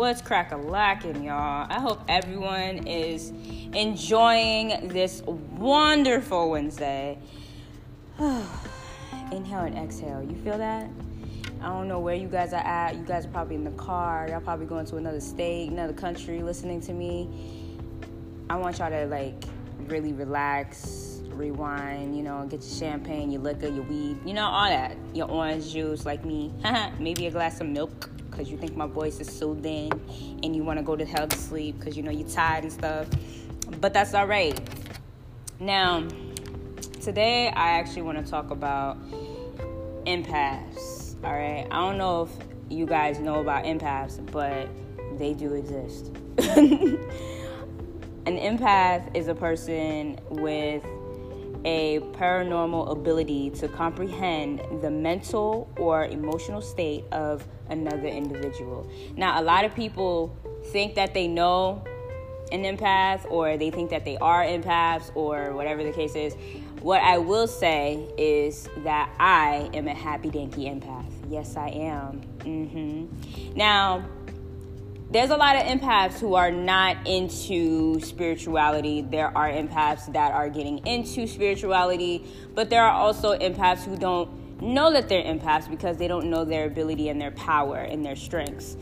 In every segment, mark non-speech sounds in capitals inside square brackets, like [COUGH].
What's crack a lacking, y'all? I hope everyone is enjoying this wonderful Wednesday. [SIGHS] Inhale and exhale. You feel that? I don't know where you guys are at. You guys are probably in the car. Y'all probably going to another state, another country, listening to me. I want y'all to like really relax, rewind, you know, get your champagne, your liquor, your weed, you know, all that. Your orange juice, like me. [LAUGHS] Maybe a glass of milk because you think my voice is soothing and you want to go to hell to sleep because you know you're tired and stuff. But that's all right. Now, today I actually want to talk about empaths. All right. I don't know if you guys know about empaths, but they do exist. [LAUGHS] An empath is a person with a paranormal ability to comprehend the mental or emotional state of another individual. Now, a lot of people think that they know an empath or they think that they are empaths or whatever the case is. What I will say is that I am a happy danky empath. Yes, I am. Mm-hmm. Now, there's a lot of empaths who are not into spirituality. There are empaths that are getting into spirituality, but there are also empaths who don't know that they're empaths because they don't know their ability and their power and their strengths.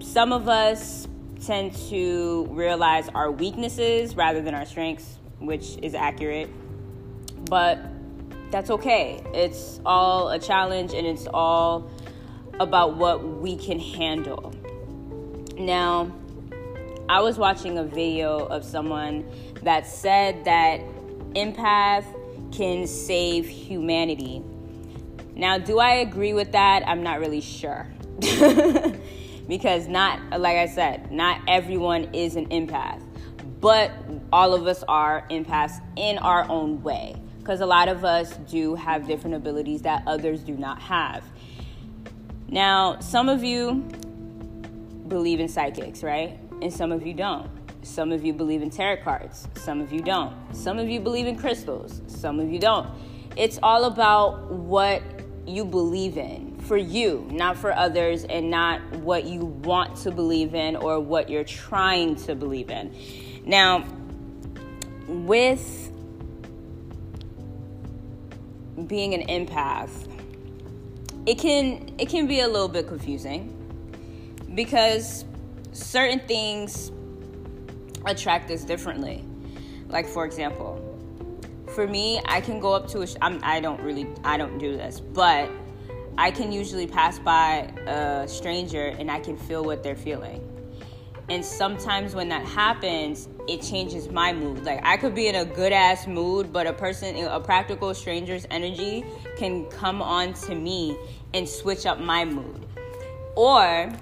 Some of us tend to realize our weaknesses rather than our strengths, which is accurate. But that's okay. It's all a challenge and it's all about what we can handle. Now, I was watching a video of someone that said that empath can save humanity. Now, do I agree with that? I'm not really sure. [LAUGHS] because not like I said, not everyone is an empath. But all of us are empaths in our own way because a lot of us do have different abilities that others do not have. Now, some of you believe in psychics, right? And some of you don't. Some of you believe in tarot cards. Some of you don't. Some of you believe in crystals. Some of you don't. It's all about what you believe in for you, not for others, and not what you want to believe in or what you're trying to believe in. Now, with being an empath, it can it can be a little bit confusing because certain things attract us differently. Like for example, for me, I can go up to a. I'm, I don't really I don't do this, but I can usually pass by a stranger and I can feel what they're feeling. And sometimes when that happens, it changes my mood. Like I could be in a good ass mood, but a person, a practical stranger's energy can come on to me and switch up my mood. Or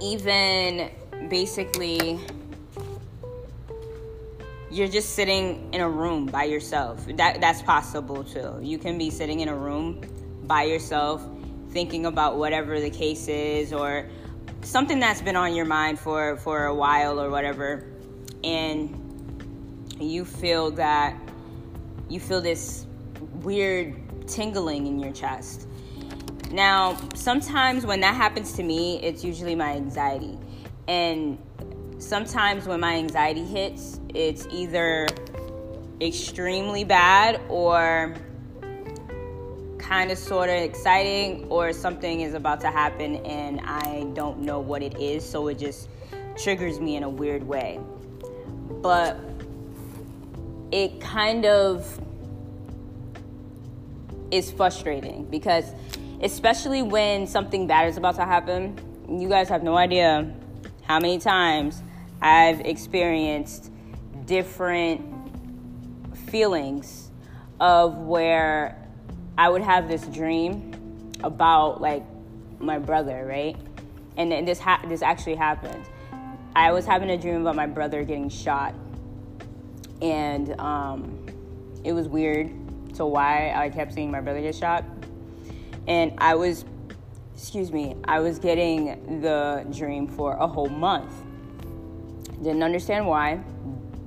even basically you're just sitting in a room by yourself. That that's possible too. You can be sitting in a room by yourself thinking about whatever the case is or something that's been on your mind for for a while or whatever and you feel that you feel this weird tingling in your chest now, sometimes when that happens to me, it's usually my anxiety. And sometimes when my anxiety hits, it's either extremely bad or kind of sort of exciting or something is about to happen and I don't know what it is, so it just triggers me in a weird way. But it kind of is frustrating because especially when something bad is about to happen. You guys have no idea how many times I've experienced different feelings of where I would have this dream about like my brother, right? And then this ha- this actually happened. I was having a dream about my brother getting shot, and um, it was weird. So why I kept seeing my brother get shot, and I was, excuse me, I was getting the dream for a whole month. Didn't understand why,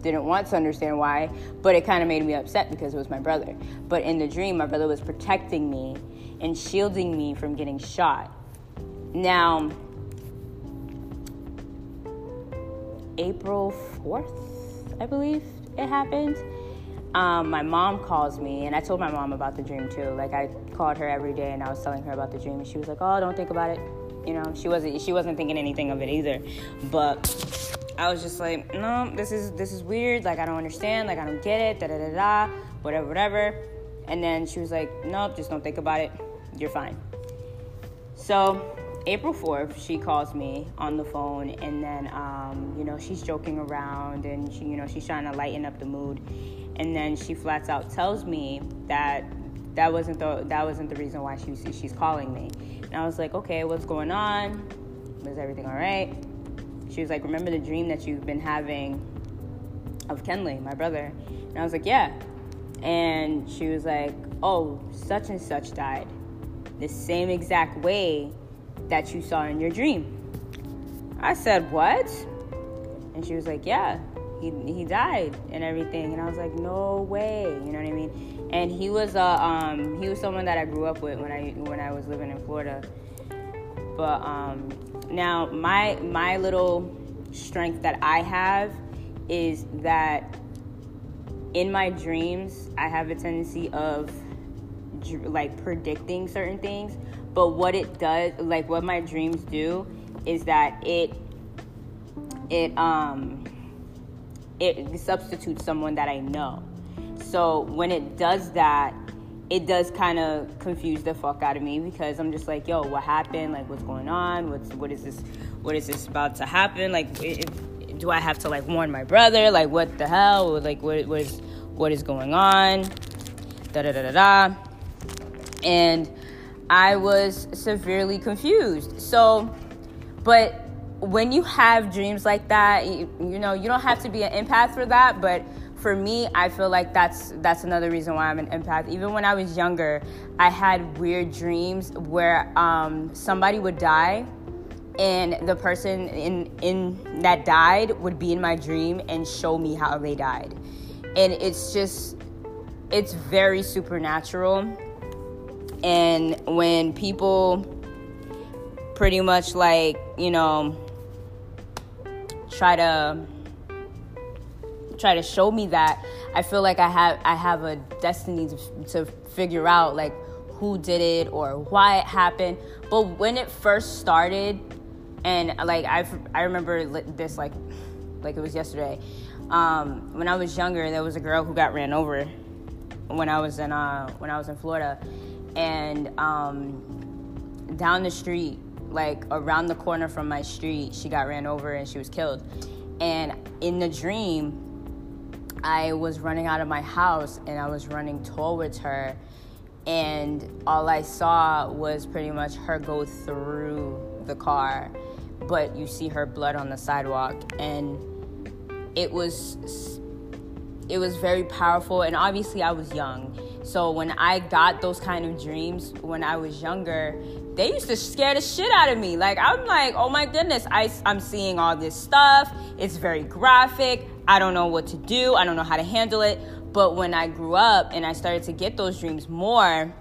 didn't want to understand why, but it kind of made me upset because it was my brother. But in the dream, my brother was protecting me and shielding me from getting shot. Now, April 4th, I believe it happened. Um, my mom calls me, and I told my mom about the dream too. Like I called her every day, and I was telling her about the dream, and she was like, "Oh, don't think about it." You know, she wasn't she wasn't thinking anything of it either. But I was just like, "No, this is this is weird. Like I don't understand. Like I don't get it. Da da da da. Whatever, whatever." And then she was like, "Nope, just don't think about it. You're fine." So April 4th, she calls me on the phone, and then, um, you know, she's joking around and she, you know, she's trying to lighten up the mood. And then she flats out tells me that that wasn't the that wasn't the reason why she she's calling me. And I was like, okay, what's going on? Is everything all right? She was like, remember the dream that you've been having of Kenley, my brother? And I was like, yeah. And she was like, oh, such and such died the same exact way that you saw in your dream. I said, What? And she was like, Yeah, he, he died and everything. And I was like, No way. You know what I mean? And he was a um, he was someone that I grew up with when I when I was living in Florida. But um, now my my little strength that I have is that in my dreams I have a tendency of like predicting certain things but what it does like what my dreams do is that it it um it substitutes someone that i know. So when it does that it does kind of confuse the fuck out of me because i'm just like yo what happened? Like what's going on? What's what is this what is this about to happen? Like do i have to like warn my brother? Like what the hell? Like what, what is what is going on? Da da da da da. And I was severely confused. So, but when you have dreams like that, you, you, know, you don't have to be an empath for that, but for me, I feel like that's that's another reason why I'm an empath. Even when I was younger, I had weird dreams where um, somebody would die, and the person in in that died would be in my dream and show me how they died, and it's just it's very supernatural and when people pretty much like, you know, try to try to show me that, I feel like I have I have a destiny to, to figure out like who did it or why it happened. But when it first started, and like I I remember this like like it was yesterday. Um, when I was younger, there was a girl who got ran over when I was in uh, when I was in Florida, and um, down the street, like around the corner from my street, she got ran over and she was killed. And in the dream, I was running out of my house and I was running towards her, and all I saw was pretty much her go through the car, but you see her blood on the sidewalk, and it was it was very powerful. And obviously, I was young so when I got those kind of dreams when I was younger, they used to scare the shit out of me. Like I'm like, oh my goodness, I, I'm seeing all this stuff. It's very graphic. I don't know what to do. I don't know how to handle it. But when I grew up and I started to get those dreams more,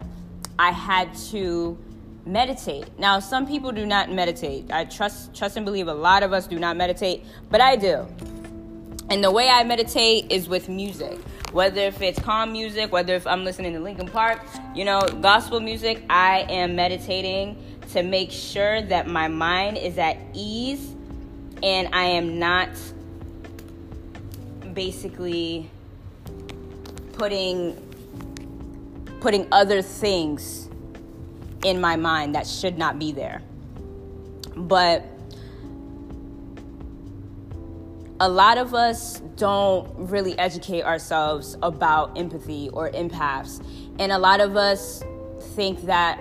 I had to meditate. Now, some people do not meditate. I trust trust and believe a lot of us do not meditate, but I do. And the way I meditate is with music whether if it's calm music, whether if I'm listening to Linkin Park, you know, gospel music, I am meditating to make sure that my mind is at ease and I am not basically putting putting other things in my mind that should not be there. But a lot of us don't really educate ourselves about empathy or empaths. And a lot of us think that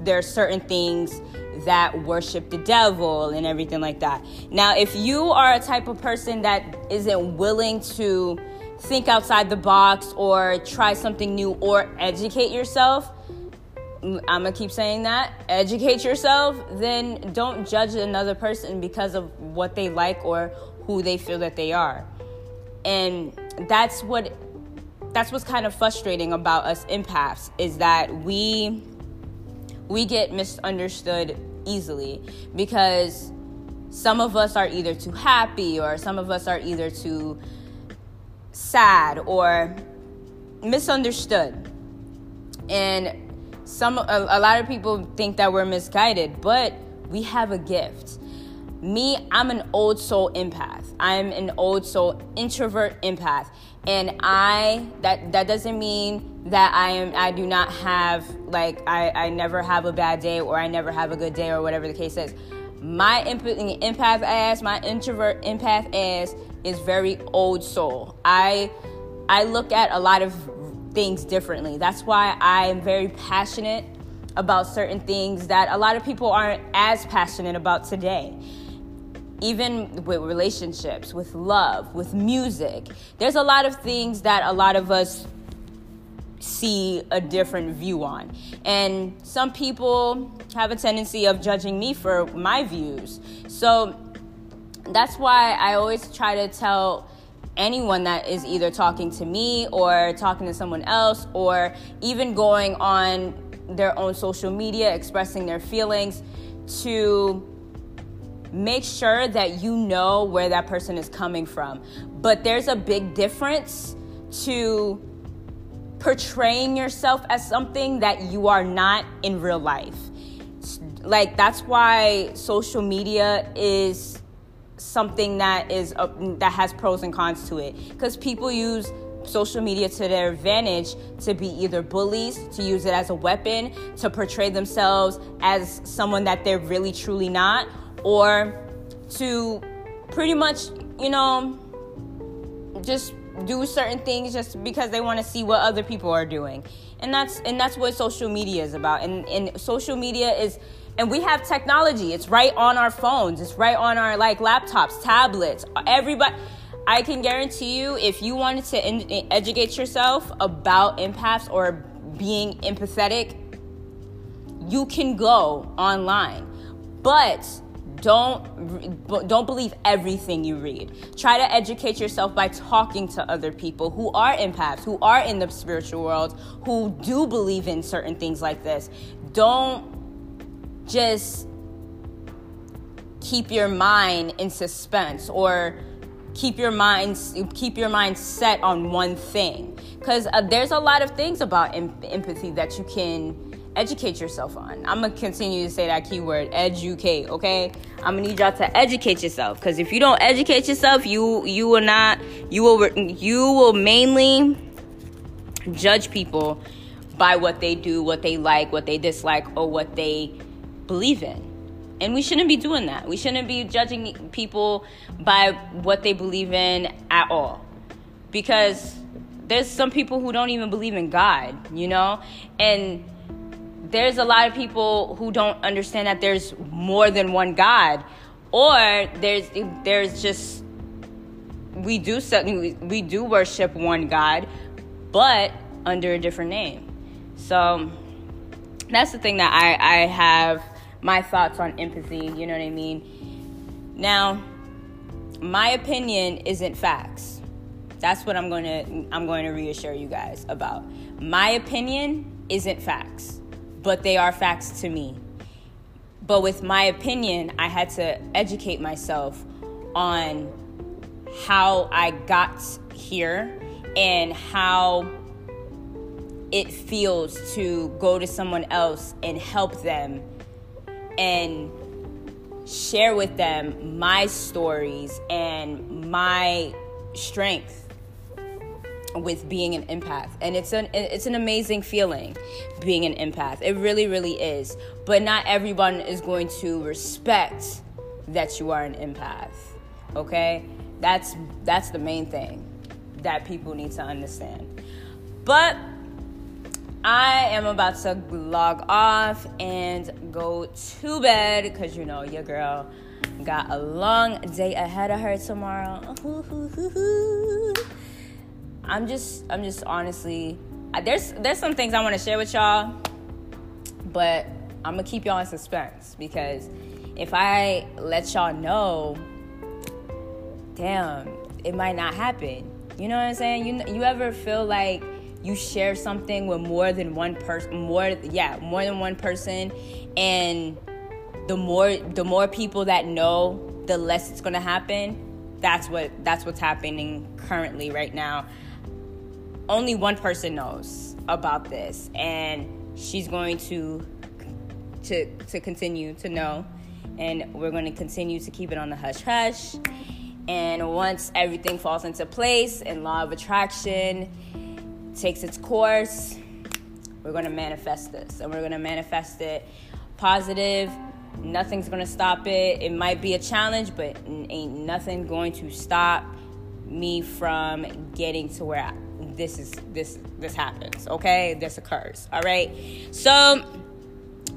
there are certain things that worship the devil and everything like that. Now, if you are a type of person that isn't willing to think outside the box or try something new or educate yourself, I'm gonna keep saying that, educate yourself, then don't judge another person because of what they like or who they feel that they are. And that's what that's what's kind of frustrating about us empaths is that we we get misunderstood easily because some of us are either too happy or some of us are either too sad or misunderstood. And some a, a lot of people think that we're misguided, but we have a gift. Me, I'm an old soul empath. I'm an old soul introvert empath. And I that that doesn't mean that I am I do not have like I, I never have a bad day or I never have a good day or whatever the case is. My empath ass, my introvert empath ass is very old soul. I I look at a lot of things differently. That's why I am very passionate about certain things that a lot of people aren't as passionate about today. Even with relationships, with love, with music. There's a lot of things that a lot of us see a different view on. And some people have a tendency of judging me for my views. So that's why I always try to tell anyone that is either talking to me or talking to someone else or even going on their own social media expressing their feelings to make sure that you know where that person is coming from. But there's a big difference to portraying yourself as something that you are not in real life. Like, that's why social media is something that is uh, that has pros and cons to it because people use social media to their advantage to be either bullies, to use it as a weapon, to portray themselves as someone that they're really truly not, or to pretty much, you know, just do certain things just because they want to see what other people are doing. And that's and that's what social media is about. And and social media is and we have technology. It's right on our phones. It's right on our like laptops, tablets. Everybody I can guarantee you if you wanted to in, educate yourself about empaths or being empathetic, you can go online. But don't don't believe everything you read. Try to educate yourself by talking to other people who are empaths who are in the spiritual world who do believe in certain things like this. Don't just keep your mind in suspense or keep your mind keep your mind set on one thing. Because uh, there's a lot of things about em- empathy that you can educate yourself on. I'm gonna continue to say that keyword, educate. Okay, I'm gonna need y'all to educate yourself because if you don't educate yourself, you you will not you will you will mainly judge people by what they do, what they like, what they dislike, or what they believe in. And we shouldn't be doing that. We shouldn't be judging people by what they believe in at all. Because there's some people who don't even believe in God, you know? And there's a lot of people who don't understand that there's more than one God, or there's there's just we do we do worship one God, but under a different name. So that's the thing that I I have my thoughts on empathy. You know what I mean? Now, my opinion isn't facts. That's what I'm going to I'm going to reassure you guys about. My opinion isn't facts but they are facts to me. But with my opinion, I had to educate myself on how I got here and how it feels to go to someone else and help them and share with them my stories and my strength with being an empath. And it's an it's an amazing feeling being an empath. It really really is. But not everyone is going to respect that you are an empath okay? That's that's the main thing that people need to understand. But I am about to log off and go to bed because you know your girl got a long day ahead of her tomorrow. [LAUGHS] I'm just I'm just honestly there's there's some things I want to share with y'all, but I'm gonna keep y'all in suspense because if I let y'all know, damn, it might not happen. You know what I'm saying? You you ever feel like you share something with more than one person, more yeah, more than one person, and the more the more people that know the less it's to happen. That's what that's what's happening currently right now. Only one person knows about this and she's going to to to continue to know and we're going to continue to keep it on the hush hush. And once everything falls into place and law of attraction takes its course, we're going to manifest this and we're going to manifest it positive. Nothing's going to stop it. It might be a challenge, but ain't nothing going to stop me from getting to where I, this is this this happens, okay? This occurs. All right? So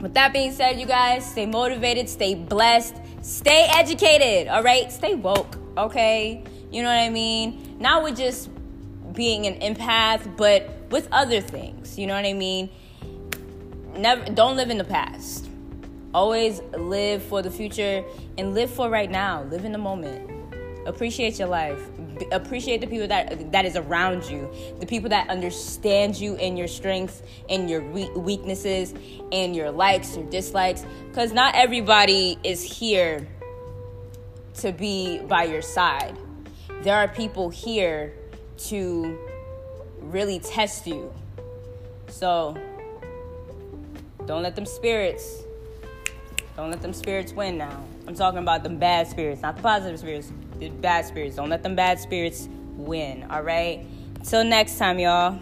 with that being said, you guys, stay motivated, stay blessed, stay educated, all right? Stay woke, okay? You know what I mean? Not with just being an empath, but with other things, you know what I mean? Never don't live in the past. Always live for the future and live for right now. Live in the moment. Appreciate your life appreciate the people that that is around you the people that understand you and your strengths and your weaknesses and your likes your dislikes because not everybody is here to be by your side. There are people here to really test you. So don't let them spirits don't let them spirits win now. I'm talking about the bad spirits not the positive spirits bad spirits. Don't let them bad spirits win, all right? Till next time, y'all.